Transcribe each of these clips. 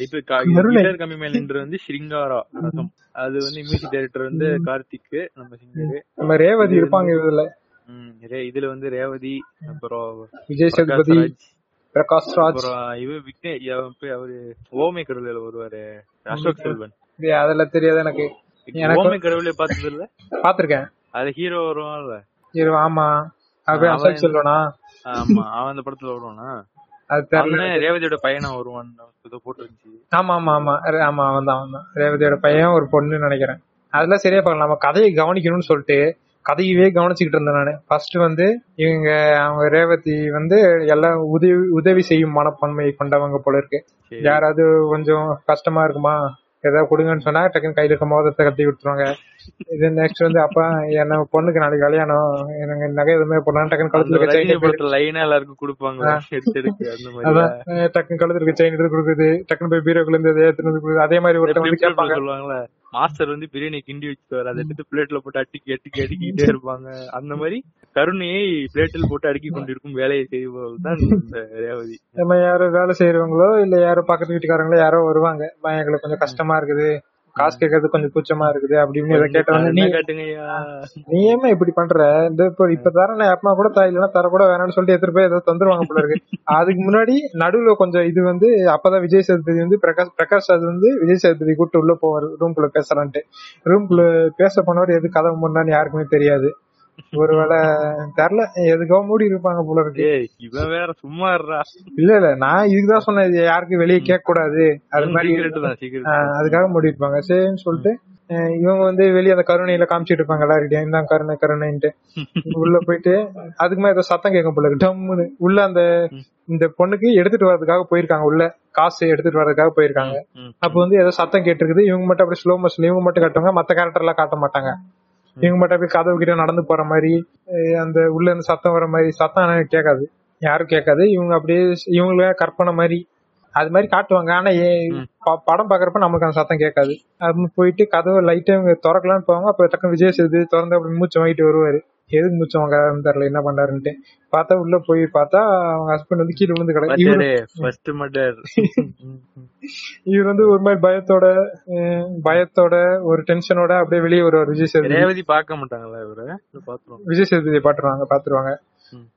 இது கம்மி மேல நின்று வந்து ஸ்ரிங்காரா ரகம். அது வந்து மியூசிக் டைரக்டர் வந்து கார்த்திக் நம்ம சிங்கர். நம்ம ரேவதி இருப்பாங்க இதுல இதுல வந்து ரேவதி அப்புறம் விஜய் சேதுபதி பிரகாஷ் ராஜ். அப்புறம் இவ விக்னேஷ் அவரு ஓமே கடவுள வருவாரு அசோக் செல்வன். அதெல்லாம் தெரியாது எனக்கு. எனக்கு- ஓமே கடவுளே பார்த்தது இல்ல பாத்திருக்கேன் அது ஹீரோ வருவான்ல. இரு ஆமா. அவன் அசோக் செல்வனா? ஆமா அவன் அந்த படத்துல வருவானா? ரேவதியோட பையனா வருவான் ஏதோ போட்டுருந்துச்சு. ஆமா ஆமா ஆமா. ஆமா அவன் தான் அவன் ரேவதியோட பையன் ஒரு பொண்ணு நினைக்கிறேன். அதெல்லாம் சரியா பார்க்கலாம். நம்ம கதையை கவனிக்கணும்னு சொல்லிட்டு கதையவே கவனிச்சுக்கிட்டு இருந்தேன் நானு. ஃபர்ஸ்ட் வந்து இவங்க அவங்க ரேவதி வந்து எல்லாம் உதவி உதவி செய்யும் மனப்பான்மை கொண்டவங்க போல இருக்கு. யாராவது கொஞ்சம் கஷ்டமா இருக்குமா? ஏதாவது கொடுங்கன்னு சொன்னா டக்குன்னு கையில இருக்க மோதத்தை கட்டி கொடுத்துருவாங்க. இது நெக்ஸ்ட் வந்து அப்பா என்ன பொண்ணுக்கு நாளைக்கு கல்யாணம் எனக்கு நகை எதுவுமே போடலாம் டக்குன்னு கழுத்துல செயின் லைனா எல்லாருக்கும் கொடுப்பாங்க. அதான். டக்குன்னு கழுத்துல இருக்க செயின் எடுத்து கொடுக்குது டக்குன்னு போய் பீரோக்குள்ள இருந்து எடுத்துட்டு அதே மாதிரி ஒருத்தன் வந்து கேட்பாங்க. மாஸ்டர் வந்து பிரியாணி கிண்டி வச்சுக்குவாரு அதை எடுத்து பிளேட்ல போட்டு அட்டிக்கி அட்டிக்கி அடிக்கிட்டே இருப்பாங்க. அந்த மாதிரி கருணையை பிளேட்டில் போட்டு அடுக்கி கொண்டிருக்கும் வேலையை செய்பவர்கள் தான் இந்த ரேவதி. நம்ம யாரோ வேலை செய்யறவங்களோ இல்ல யாரோ பக்கத்து வீட்டுக்காரங்களோ யாரோ வருவாங்க. "அம்மா, எங்களுக்கு கொஞ்சம் கஷ்டமா இருக்குது. காசு கேட்கறது கொஞ்சம் கூச்சமா இருக்குது அப்படின்னு இதை கேட்டவங்க நீ நீ ஏமா இப்படி பண்ற? இந்த இப்ப இப்ப தர நான் அப்பமா கூட தா இல்லைன்னா தர கூட வேணாம்னு சொல்லிட்டு எடுத்துட்டு போய் ஏதோ தந்துருவாங்க போல இருக்கு. அதுக்கு முன்னாடி நடுவுல கொஞ்சம் இது வந்து அப்பதான் விஜய் சேதுபதி வந்து பிரகாஷ் பிரகாஷ் ராஜ் வந்து விஜய் சேதுபதி கூட்டு உள்ள போவார் ரூம்குள்ள பேசுறான்ட்டு ரூம்குள்ள பேச போனவர் எது கதவு முன்னான்னு யாருக்குமே தெரியாது. ஒருவேளை தெரியல எதுக்கோ மூடி இருப்பாங்க போல இருக்கு. இவன் வேற சும்மா இருடா. இல்ல இல்ல. நான் இதுதான் சொன்னேன் இது யாருக்கும் வெளியே கேட்க கூடாது அது மாதிரி அதுக்காக மூடி இருப்பாங்க. சரின்னு சொல்லிட்டு இவங்க வந்து வெளியே அந்த கருணையில காமிச்சிட்டு இருப்பாங்க எல்லாருக்கிட்டையும் இந்தாங்க கருணை கருணைன்ட்டு. உள்ள போயிட்டு அதுக்கு மேல ஏதோ சத்தம் கேட்கும் போல டம்முன்னு. உள்ள அந்த இந்த பொண்ணுக்கு எடுத்துட்டு வர்றதுக்காக போயிருக்காங்க. உள்ள காசு எடுத்துட்டு வர்றதுக்காக போயிருக்காங்க. அப்ப வந்து ஏதோ சத்தம் கேட்டிருக்குது. இவங்க மட்டும் அப்படியே ஸ்லோ மோஷன் இவங்க மட்டும் காட்டுவாங்க. மத்த கேரக்டர் எல்லாம் காட்ட மாட்டாங்க. இவங்க மட்டும் அப்படியே கதவு கிட்ட நடந்து போற மாதிரி அந்த உள்ள இருந்து சத்தம் வர மாதிரி சத்தம் ஆனா கேட்காது. யாரும் கேட்காது. இவங்க அப்படியே இவங்கள கற்பனை மாதிரி அது மாதிரி காட்டுவாங்க. ஆனா படம் பாக்குறப்ப நமக்கு அந்த சத்தம் கேட்காது. அது போயிட்டு கதவை லைட்டா இவங்க திறக்கலாம்னு போவாங்க. அப்ப டக்குனு விஜய் சேது திறந்து அப்படி மூச்சு வாங்கிட்டு வருவாரு. எதுக்கு மூச்சு வாங்க தெரியல என்ன பண்றாருன்ட்டு. பார்த்தா உள்ள போய் பார்த்தா அவங்க ஹஸ்பண்ட் வந்து கீழே விழுந்து கிடக்கு. இவரு வந்து ஒரு மாதிரி பயத்தோட பயத்தோட ஒரு டென்ஷனோட அப்படியே வெளியே வருவார். விஜய் சேதுபதி. பார்க்க மாட்டாங்களா இவரு? விஜய் சேதுபதி பாத்துருவாங்க பாத்துருவாங்க.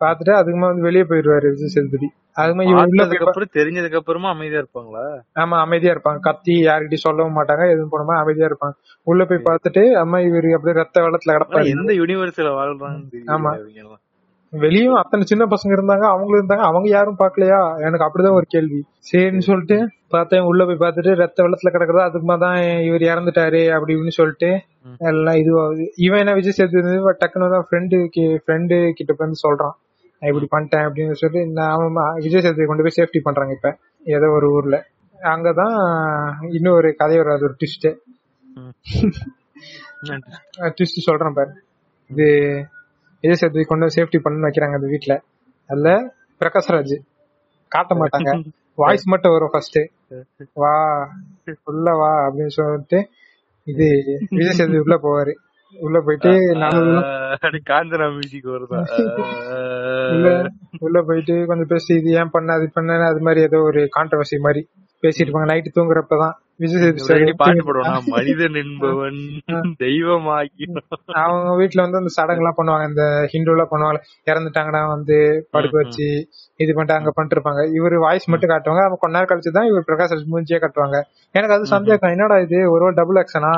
பாத்துட்டு அதுக்குமா வந்து வெளியே போயிருவாரு விஜய் சேதுபதி அதுமா பார்த்ததுக்கு அப்புறம் தெரிஞ்சதுக்கு அப்புறமா அமைதியா இருப்பாங்களா? ஆமா அமைதியா இருப்பாங்க. கத்தி யாருக்கிட்டையும் சொல்லவும் மாட்டாங்க எதுவும் போடாம அமைதியா இருப்பாங்க. உள்ள போய் பார்த்துட்டு அம்மா இவர் அப்படியே ரத்த வெள்ளத்துல கிடப்பாரு. எந்த யூனிவர்ஸ்ல வாழ்றாங்கன்னு ஆமா. வெளியும் அத்தனை சின்ன பசங்க இருந்தாங்க அவங்களும் இருந்தாங்க அவங்க யாரும் பாக்கலையா எனக்கு அப்படிதான் ஒரு கேள்வி. சரின்னு சொல்லிட்டு பார்த்தேன் உள்ள போய் பார்த்துட்டு ரத்த வெள்ளத்துல கிடக்குறதா அதுக்குமா தான் இவர் இறந்துட்டாரு அப்படி இப்படின்னு சொல்லிட்டு. எல்லாம் இதுவாகுது. இவன் என்ன விஜய் சேதுபதி டக்குனு தான் ஃப்ரெண்டு ஃப்ரெண்டு கிட்ட போய் சொல்றான். நான் இப்படி பண்ணிட்டேன் அப்படின்னு சொல்லி நான் அவன் ம- விஜய் சேதுபதி கொண்டு போய் சேஃப்டி பண்றாங்க இப்ப ஏதோ ஒரு ஊர்ல. அங்கதான் இன்னும் ஒரு கதை வராது ஒரு ட்விஸ்ட். ட்விஸ்ட் சொல்றேன் பாரு. இது விஜய் சேதுபதி கொண்டு சேஃப்டி பண்ணு வைக்கிறாங்க அந்த வீட்ல. அதுல பிரகாஷ்ராஜ். காட்ட மாட்டாங்க. வாய்ஸ் மட்டும் வரும் ஃபர்ஸ்ட் வா உள்ள வா அப்படின்னு சொல்லிட்டு இது விஜய் சேதுபதி உள்ள போவாரு. உள்ள போயிட்டு காஞ்சனா மியூசிக் வருதா? உள்ள உள்ள போயிட்டு கொஞ்சம் பேசி இது ஏன் பண்ண அது பண்ண அது மாதிரி ஏதோ ஒரு கான்ட்ரவர்சி மாதிரி பேசிட்டு இருப்பாங்க. நைட்டு தூங்குறப்பதான். விஜய் பாட்டு போடுவானா மனிதன் என்பவன் தெய்வமாகி அவங்க வீட்ல வந்து அந்த சடங்கு எல்லாம் பண்ணுவாங்க. இந்த ஹிந்து எல்லாம் பண்ணுவாங்க. இறந்துட்டாங்கன்னா வந்து படுக்க வச்சு இது பண்ணிட்டு அங்க பண்ணிட்டு இருப்பாங்க இவரு வாய்ஸ் மட்டும் காட்டுவாங்க. அவங்க கொஞ்ச நேரம் கழிச்சு தான் இவர் பிரகாஷ் ராஜ் மூஞ்சியே காட்டுவாங்க. எனக்கு அது சந்தேகம். என்னடா இது? ஒரு டபுள் ஆக்ஷனா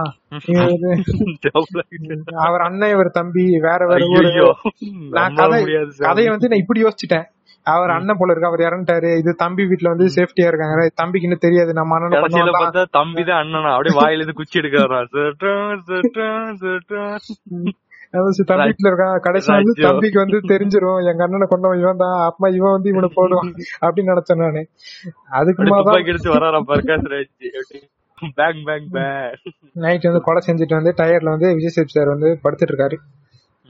அவர் அண்ணன் இவர் தம்பி வேற வேற. கதையை வந்து நான் இப்படி யோசிச்சுட்டேன். அவர் அண்ணன் போல இருக்கு. அவர் இறந்துட்டாரு. இது தம்பி வீட்ல வந்து சேஃப்டியா இருக்காங்க. தம்பிக்கு இன்னும் தெரியாது. நம்ம அண்ணன் பார்த்தா தம்பி தான் அண்ணனா. அப்படியே வாயில இருந்து குச்சி சுட்றான். தம்பி வீட்டுல இருக்கான் கடைசி வந்து. தம்பிக்கு வந்து தெரிஞ்சிரும். எங்க அண்ணனை கொண்டவன் இவன் தான். அப்பமா இவன் வந்து இவனை போடுவான். அப்படின்னு நினைச்சேன் நானு. பேங் நைட் வந்து கொலை செஞ்சுட்டு வந்து டயர்ல வந்து விஜய் சேப் சார் வந்து படுத்துட்டு இருக்காரு.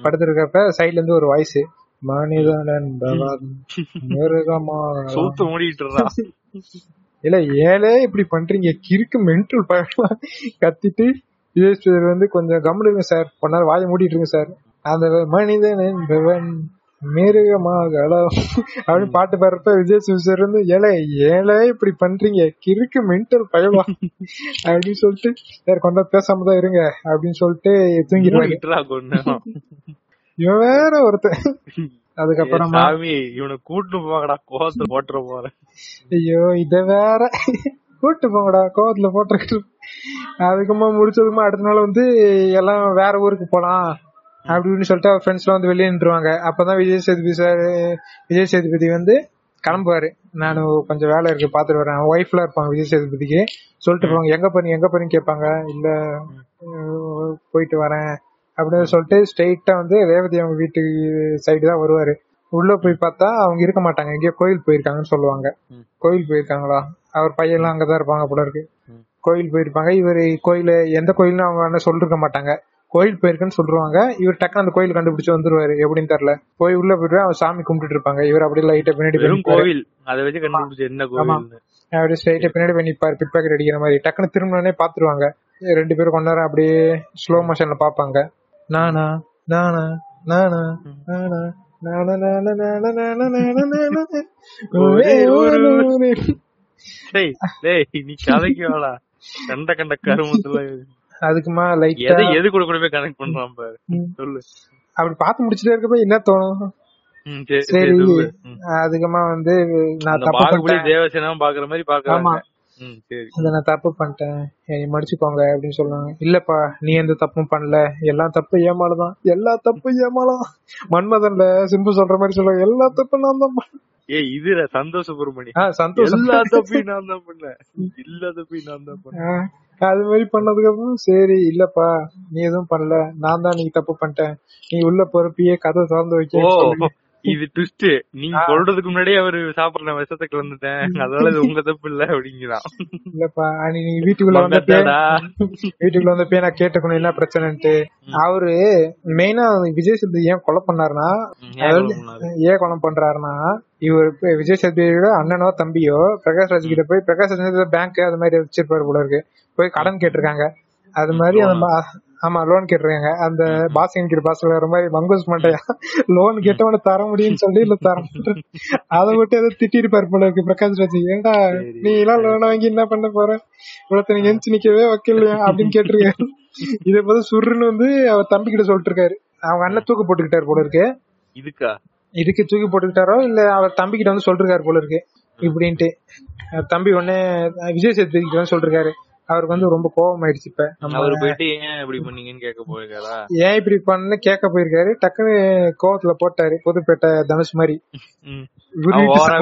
படுத்துட்டு இருக்கப்ப சைடுல இருந்து ஒரு வாய்ஸ் மனிதன் என்பவன் மிருகமா சூத்து மூடிட்டு இருந்தான் இல்ல ஏலே இப்படி பண்றீங்க. கிறுக்கு மென்டல் பழம் கத்திட்டு விஜய் சார் வந்து கொஞ்சம் கம்முடுங்க சார். நேரம் வாயை மூடிட்டு இருங்க சார். அந்த மனிதன் என்பவன் மிருகமாகலாம் அப்படின்னு பாட்டு பாடுறப்ப விஜய் சிவசர் வந்து ஏழை ஏழை இப்படி பண்றீங்க. கிறுக்கு மென்டல் பயவா அப்படின்னு சொல்லிட்டு வேற கொஞ்சம் பேசாம தான் இருங்க. அப்படின்னு சொல்லிட்டு தூங்கிடுவாங்க. இவன் வேற ஒருத்தன். அதுக்கப்புறமா சாமி இவனை கூட்டு போங்கடா கோவத்துல போட்டுற போறேன். ஐயோ இத வேற. கூட்டு போங்கடா கோவத்துல போட்டிருக்கு அதுக்கப்புறமா முடிச்சதுமா அடுத்த நாள் வந்து எல்லாம் வேற ஊருக்கு போலாம். அப்படின்னு சொல்லிட்டு அவர் ஃப்ரெண்ட்ஸ் எல்லாம் வந்து வெளியே நின்றுவாங்க. அப்பதான் விஜய் சேதுபதி சார் விஜய் சேதுபதி வந்து கிளம்புவாரு. நான் கொஞ்சம் வேலை இருக்கு பாத்துட்டு வரேன். ஒய்ஃப்ல இருப்பாங்க விஜய் சேதுபதிக்கு. சொல்லிட்டு போவாங்க எங்க போறீங்க எங்க போறீங்க கேட்பாங்க. இல்ல போயிட்டு வரேன். அப்படின்னு சொல்லிட்டு ஸ்ட்ரெயிட்டா வந்து ரேவதி அவங்க வீட்டு சைடு தான் வருவாரு. உள்ள போய் பார்த்தா அவங்க இருக்க மாட்டாங்க. எங்கேயோ கோயில் போயிருக்காங்கன்னு சொல்லுவாங்க. கோயில் போயிருக்காங்களா? அவர் பையன்லாம் அங்கதான் இருப்பாங்க போல இருக்கு. கோயில் போயிருப்பாங்க. இவர் கோயில எந்த கோயில்னு அவங்க என்ன சொல்லிருக்க மாட்டாங்க. கோயில் போயிருக்குன்னு சொல்லுவாங்க. இவர் டக்குனு அந்த கோயில் கண்டுபிடிச்சு வந்துருவாரு. எப்படின்னு தெரியல. போய் உள்ள போயிட்டு அவர் சாமி கும்பிட்டுட்டு இருப்பாங்க. இவர் அப்படியே லைட்டா பின்னாடி. கோவில். அதை வச்சு கண்டுபிடிச்சு என்ன அப்படியே ஸ்ட்ரைட்டா பின்னாடி போய் நிப்பாரு. பிட் பாக்கெட் அடிக்கிற மாதிரி. டக்குனு திரும்பினே பாத்துருவாங்க ரெண்டு பேரும் கொண்டாட அப்படியே ஸ்லோ மோஷன்ல பாப்பாங்க நானா நானா நானா நானா கண்ட கண்ட கருமத்துல. அதுக்குமா லைட் எது எது கூட கூடவே கனெக்ட் பாரு. சொல்லு. அப்படி பார்த்து முடிச்சிட்டே இருக்கப்ப என்ன தோணும்? சரி அதுக்குமா வந்து நான் தப்பு தேவசேனா பாக்குற மாதிரி பாக்கலாமா இத நான் தப்பு பண்ணிட்டேன். என்னை மன்னிச்சுக்கோங்க அப்படின்னு சொல்லுவாங்க. இல்லப்பா நீ எந்த தப்பும் பண்ணல. எல்லா தப்பு ஏமாலதான் எல்லா தப்பும் ஏமாலாம் மன்மதன்ல சிம்பு சொல்ற மாதிரி சொல்லுவாங்க. எல்லா தப்பும் நான் தான். ஏய் இதுல சந்தோஷ் சுப்பிரமணி ஆ, சந்தோஷம். எல்லா தப்பையும் நான் தான் பண்ணேன். எல்லா தப்பையும் நான் தான் பண்ணேன். அது மாதிரி பண்ணதுக்கு அப்புறம் சரி இல்லப்பா நீ எதுவும் பண்ணல. நான் தான் நீ தப்பு பண்ணிட்டேன். நீ உள்ள பொறுப்பியே கதை திறந்து வைக்க. இது ட்விஸ்ட் நீங்க சொல்றதுக்கு முன்னாடியே அவரு சாப்பிடுற விஷத்தை கலந்துட்டேன். அதனால இது உங்க தப்பு இல்ல அப்படிங்கிறான். இல்லப்பா நீ வீட்டுக்குள்ள வந்தப்பே. வீட்டுக்குள்ள வந்தப்பே நான் கேட்டுக்கணும் என்ன பிரச்சனைன்ட்டு. அவரு மெயினா விஜய் சேதுபதி ஏன் கொலை பண்ணாருன்னா ஏன் கொலை பண்றாருன்னா இவர் விஜய் சேதுபதியோட அண்ணனோ தம்பியோ பிரகாஷ் ராஜ் கிட்ட போய் பிரகாஷ் ராஜ் பேங்க் அது மாதிரி வச்சிருப்பாரு போல இருக்கு. போய் கடன் கேட்டிருக்காங்க. அது மாதிரி அந்த ஆமா லோன் கேட்டிருக்காங்க. அந்த பாஸ் என்கிற பாஸ் வர மாதிரி மங்கோஸ் மண்டையா? லோன் கேட்டவன தர முடியும்னு சொல்லி இல்ல தர அதை மட்டும் ஏதோ திட்டிருப்பாரு போல இருக்கு பிரகாஷ் ராஜ். ஏன்டா. நீ எல்லாம் லோன் வாங்கி என்ன பண்ண போற? இவ்வளவு நீங்க எந்திச்சு நிக்கவே வைக்கலையா? அப்படின்னு கேட்டிருக்காரு. இதை போது சுருன்னு வந்து அவர் தம்பி கிட்ட சொல்லிட்டு இருக்காரு அவங்க அண்ணன் தூக்கு போட்டுக்கிட்டாரு போல இருக்கு. இதுக்கா? இதுக்கு தூக்கி போட்டுக்கிட்டாரோ இல்ல அவர் தம்பி கிட்ட வந்து சொல்லிருக்காரு போல இருக்கு. இப்படின்ட்டு. தம்பி உடனே விஜய் சேதுபதி கிட்ட சொல்லிருக்காரு அவருக்கு வந்து ரொம்ப கோபம் ஆயிடுச்சு இப்ப அவரு போயிட்டு ஏன் இப்படி பண்ணீங்கன்னு கேட்க போயிருக்காரா? ஏன் இப்படி பண்ணு கேட்க போயிருக்காரு. டக்குன்னு கோவத்துல போட்டாரு. புதுப்பேட்டை தனுஷ் மாதிரி.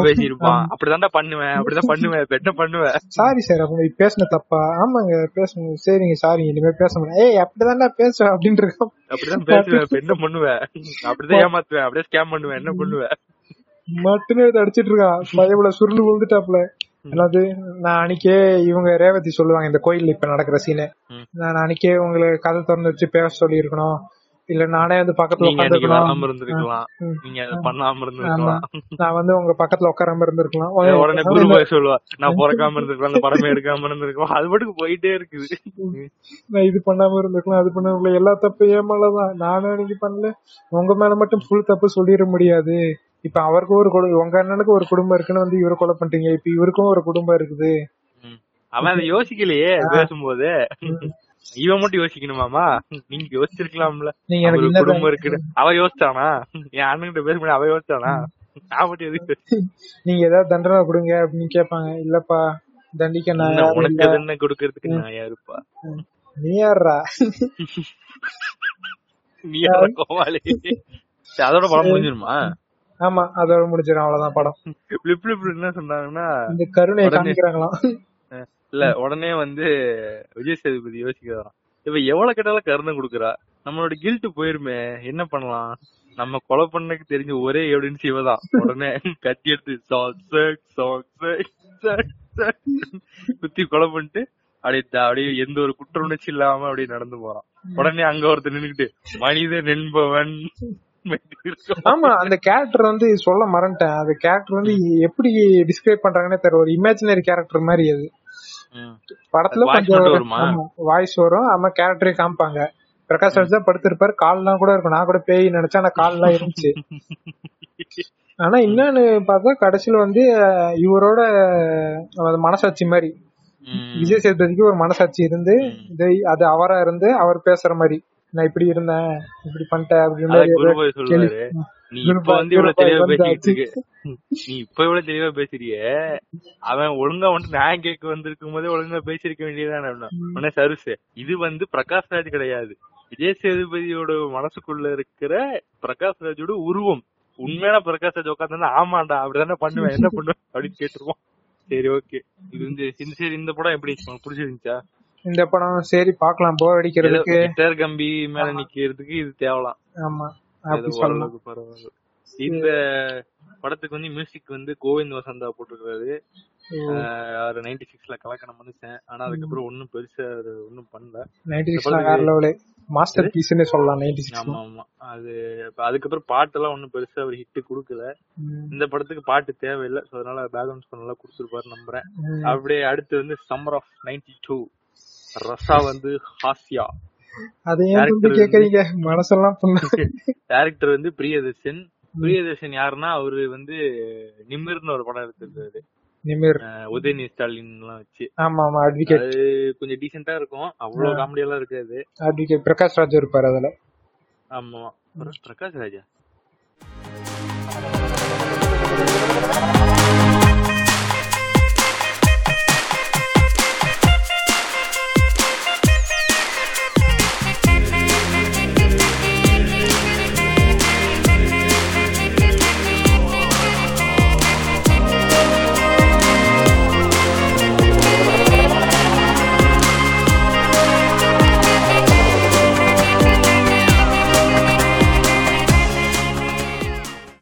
பேசியிருப்பான். அப்படிதான்டா பண்ணுவேன். அப்படிதான் பண்ணுவேன். என்ன பண்ணுவேன்? சாரி சார் அப்படி பேசின தப்பா? ஆமாங்க பேசணும் சரிங்க சாரி இனிமே பேச முடியாது ஏய் அப்படிதான்டா பேசுவேன் அப்படின்னு இருக்கோம் அப்படிதான் பேசுவேன். என்ன பண்ணுவேன்? அப்படிதான் ஏமாத்துவேன். அப்படியே ஸ்கேம் பண்ணுவேன். என்ன பண்ணுவேன்? மட்டுமே அடிச்சிட்டு இருக்கான். பயபுல சுருண்டு விழுந்துட்டாப்ல அதாவது நான் அன்னைக்கே இவங்க ரேவதி சொல்லுவாங்க இந்த கோயில் இப்ப நடக்கிற சீனு. நான் அன்னைக்கே உங்களுக்கு கதை திறந்து வச்சு பேச சொல்லி இருக்கணும் இல்ல நானே வந்து பக்கத்துல நீங்க உட்காந்துருக்கணும் இருந்திருக்கலாம். நீங்க பண்ணாம இருந்திருக்கலாம். நான் வந்து உங்க பக்கத்துல உட்காராம இருந்திருக்கலாம். உடனே குருபாய் சொல்லுவா நான் பிறக்காம இருந்திருக்கலாம் அந்த படமே எடுக்காம இருந்திருக்கலாம். அது பாட்டுக்கு போயிட்டே இருக்குது. நான் இது பண்ணாம இருந்திருக்கலாம் அது பண்ணாம இருக்கலாம். எல்லா தப்பு ஏன் மேலதான். நானும் அன்னைக்கு பண்ணல. உங்க மேல மட்டும் ஃபுல் தப்பு சொல்லிட முடியாது. இப்ப அவருக்கு ஒரு குடும்பம் உங்க அண்ணனுக்கு ஒரு குடும்பம் இருக்குன்னு வந்து இவரை கொலை பண்ணிட்டீங்க. இப்ப இவருக்கும் ஒரு குடும்பம் இருக்குது. அவன் அதை யோசிக்கலையே பேசும்போது. இவன் மட்டும் யோசிக்கணுமாமா? நீங்க யோசிச்சிருக்கலாம்ல. நீங்க எனக்கு குடும்பம் இருக்குது அவ யோசிச்சானா? என் அண்ணன்கிட்ட பேச முடியாது அவ யோசிச்சானா? நான் மட்டும் எதுக்கு நீங்க ஏதாவது தண்டனை கொடுங்க அப்படின்னு கேட்பாங்க இல்லப்பா தண்டிக்க நான் உனக்கு. என்ன கொடுக்கறதுக்கு நான் யாருப்பா? நீ யாருடா நீ யார கோவாலி அதோட படம் முடிஞ்சிருமா? ஆமா அதோட முடிச்சிடும் அவ்வளவுதான் படம். பிளிப் பிளிப் என்ன சொன்னாங்கன்னா இந்த உடனே- காமிக்கிறாங்களாம். இல்ல உடனே வந்து விஜய் சேதுபதி யோசிக்கிறான் இவ எவ்வளவு கேட்டாலும் கருணை கொடுக்குறா. நம்மளோட கில்ட் போயிருமே என்ன பண்ணலாம்? நம்ம கொலை பண்ணக்கு தெரிஞ்ச ஒரே எவிடன்ஸ் இவதான். உடனே கத்தி எடுத்து குத்தி கொலை பண்ணிட்டு அப்படியே அப்படியே எந்த ஒரு குற்ற உணர்ச்சி இல்லாம அப்படியே நடந்து போறான். உடனே அங்க ஒருத்தர் நின்னுக்கிட்டு மனிதன் என்பவன். ஆமா அந்த கேரக்டர் வந்து சொல்ல மறந்துட்டேன். அந்த கேரக்டர் வந்து எப்படி டிஸ்கிரைப் பண்றாங்கன்னே தெரியல. ஒரு இமேஜினரி கேரக்டர் மாதிரி அது. படத்துல கொஞ்சம்? வாய்ஸ் வரும்? ஆமா கேரக்டரே காமிப்பாங்க. பிரகாஷ் ராஜ் தான் படுத்திருப்பாரு. கால்லாம் கூட இருக்கும். நான் கூட பேய் நினைச்சேன் ஆனா கால்லாம் இருந்துச்சு. ஆனா இன்னொன்னு பார்த்தா கடைசியில வந்து இவரோட மனசாட்சி மாதிரி. விஜய் சேதுபதிக்கு ஒரு மனசாட்சி இருந்து. இது அது அவரா இருந்து அவர் பேசுற மாதிரி. நான் இப்படி இருந்தேன் இப்படி பண்ணிட்டேன் அப்படின்னு நீ இப்ப வந்து இவ்வளவு தெளிவா வந்து ஆச்சு. இருக்க. நீ இப்ப இவ்வளவு தெளிவா பேசுறிய. அவன் ஒழுங்கா வந்துட்டு நியாயம் கேட்க வந்திருக்கும் போதே ஒழுங்கா பேசிருக்க வேண்டியதானே உடனே சருசு இது வந்து பிரகாஷ் ராஜ் கிடையாது. விஜய் சேதுபதியோட மனசுக்குள்ள இருக்கிற பிரகாஷ் ராஜோட உருவம். உண்மையான பிரகாஷ் ராஜ் உட்காந்து ஆமாண்டா அப்படிதானே பண்ணுவேன் என்ன பண்ணுவேன் அப்படின்னு கேட்டுருவோம் சரி ஓகே இது வந்து சரி இந்த படம் எப்படி பிடிச்சிருந்துச்சா? இந்த படம் சரி பாக்கலாம் போர் அடிக்கிறதுக்கு. கிட்டார் கம்பி மேல நிக்கிறதுக்கு இது தேவலாம். ஆமா பரவாயில்ல. இந்த படத்துக்கு வந்து மியூசிக் வந்து கோவிந்த் வசந்தா போட்டிருக்காரு. அவர் நைன்டி சிக்ஸ்ல கலக்கணம் மனுஷன் ஆனா அதுக்கப்புறம் ஒன்னும் பெருசா ஒன்னும் பண்ணல. நைன்டி சிக்ஸ் வேற லெவலு மாஸ்டர் பீஸ்னே சொல்லலாம் நைன்டி சிக்ஸ் ஆமா ஆமா. அது அதுக்கப்புறம் பாட்டெல்லாம் ஒன்னும் பெருசா அவர் ஹிட் குடுக்கல. இந்த படத்துக்கு பாட்டு தேவையில்லை. சோ அதனால பேக்ரவுண்ட் ஸ்கோர் நல்லா கொடுத்துருப்பாரு நம்புறேன். அப்படியே அடுத்து வந்து சம்மர் ஆஃப் நைன்டி டூ ரசா வந்து வந்து- கேக்குறீங்க? மனசெல்லாம் டேரக்டர் வந்து பிரியதர்ஷன். பிரியதர்ஷன் யாருன்னா அவரு வந்து நிமிர்னு ஒரு படம் எடுத்திருக்காரு நிமிர். உதயநிதி ஸ்டாலின் எல்லாம் வச்சு. ஆமா ஆமா அட்வொகேட் கொஞ்சம் டீசெண்டா இருக்கும். அவ்வளவு காமெடி எல்லாம் இருக்காது. அட்வொகேட் பிரகாஷ் ராஜ் இருப்பாரு அதுல. ஆமா. பிர- பிரகாஷ் ராஜா?